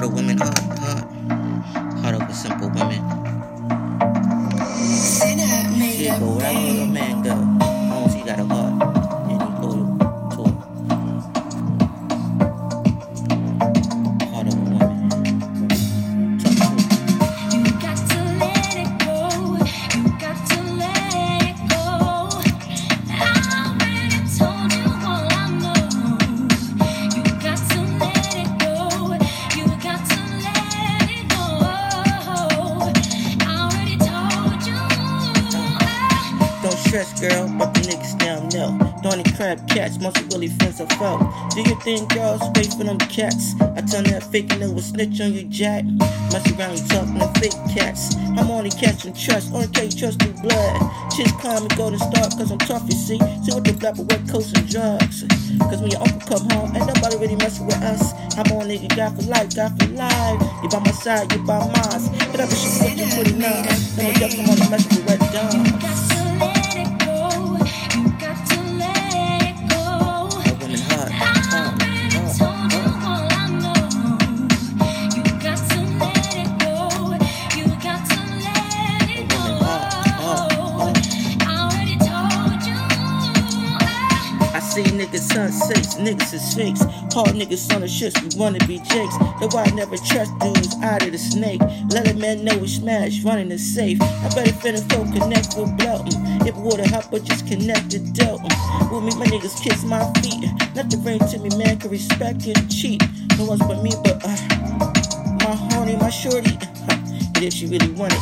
for the women heart. Heart of a simple go wherever your man go. Stress, girl, but the niggas now know. Donny crab cats, mostly really friends or foe. Do you think girls wait for them cats? I turn that fake and it will snitch on you, Jack. Mess around, you talking to fake cats. I'm only catching trust, only catch trust through blood. Chicks call me golden star, cause I'm tough, you see. See what the black with wet coats and drugs. Cause when your uncle come home, ain't nobody really messing with us. I'm on nigga, God for life, God for life. You by my side, you by mine. But up, shit, what you pretty nice. Then we duck some on the mess with You dumb. I see niggas niggas is fakes. Call niggas on the shits, we wanna be jakes. That's why I never trust dudes out of the snake. Let a man know we smash, running the safe. I better finna flow, connect with Blowton. If it would help, but just connect to Delton. With me, my niggas kiss my feet. Nothing bring to me, man, can respect and cheat. No one's but me, but uh, my honey, my shorty. Uh, and if she really want it,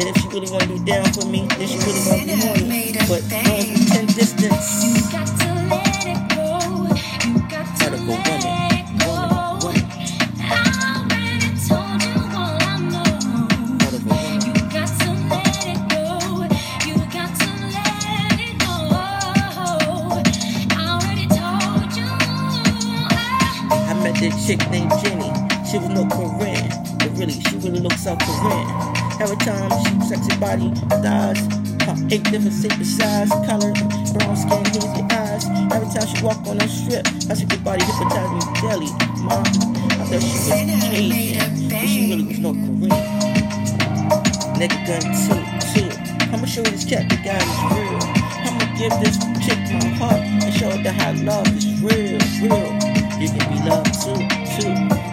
and if she really wanna be down for me, then she really wanna be horny. But don't pretend distance. This chick named Jenny. She was no Korean, but really, she really looks South Korean. Every time she sexy body, thighs, huh, eight different shape, size, color, brown skin, hazy eyes. Every time she walk on the strip, I see the body hypnotize me daily. Mom, I thought she was Asian, but she really was no Korean. Nigga gun two, two. I'ma show this cat the guy is real. I'ma give this chick my heart and show her that how love is real, real. You can be loved too, too.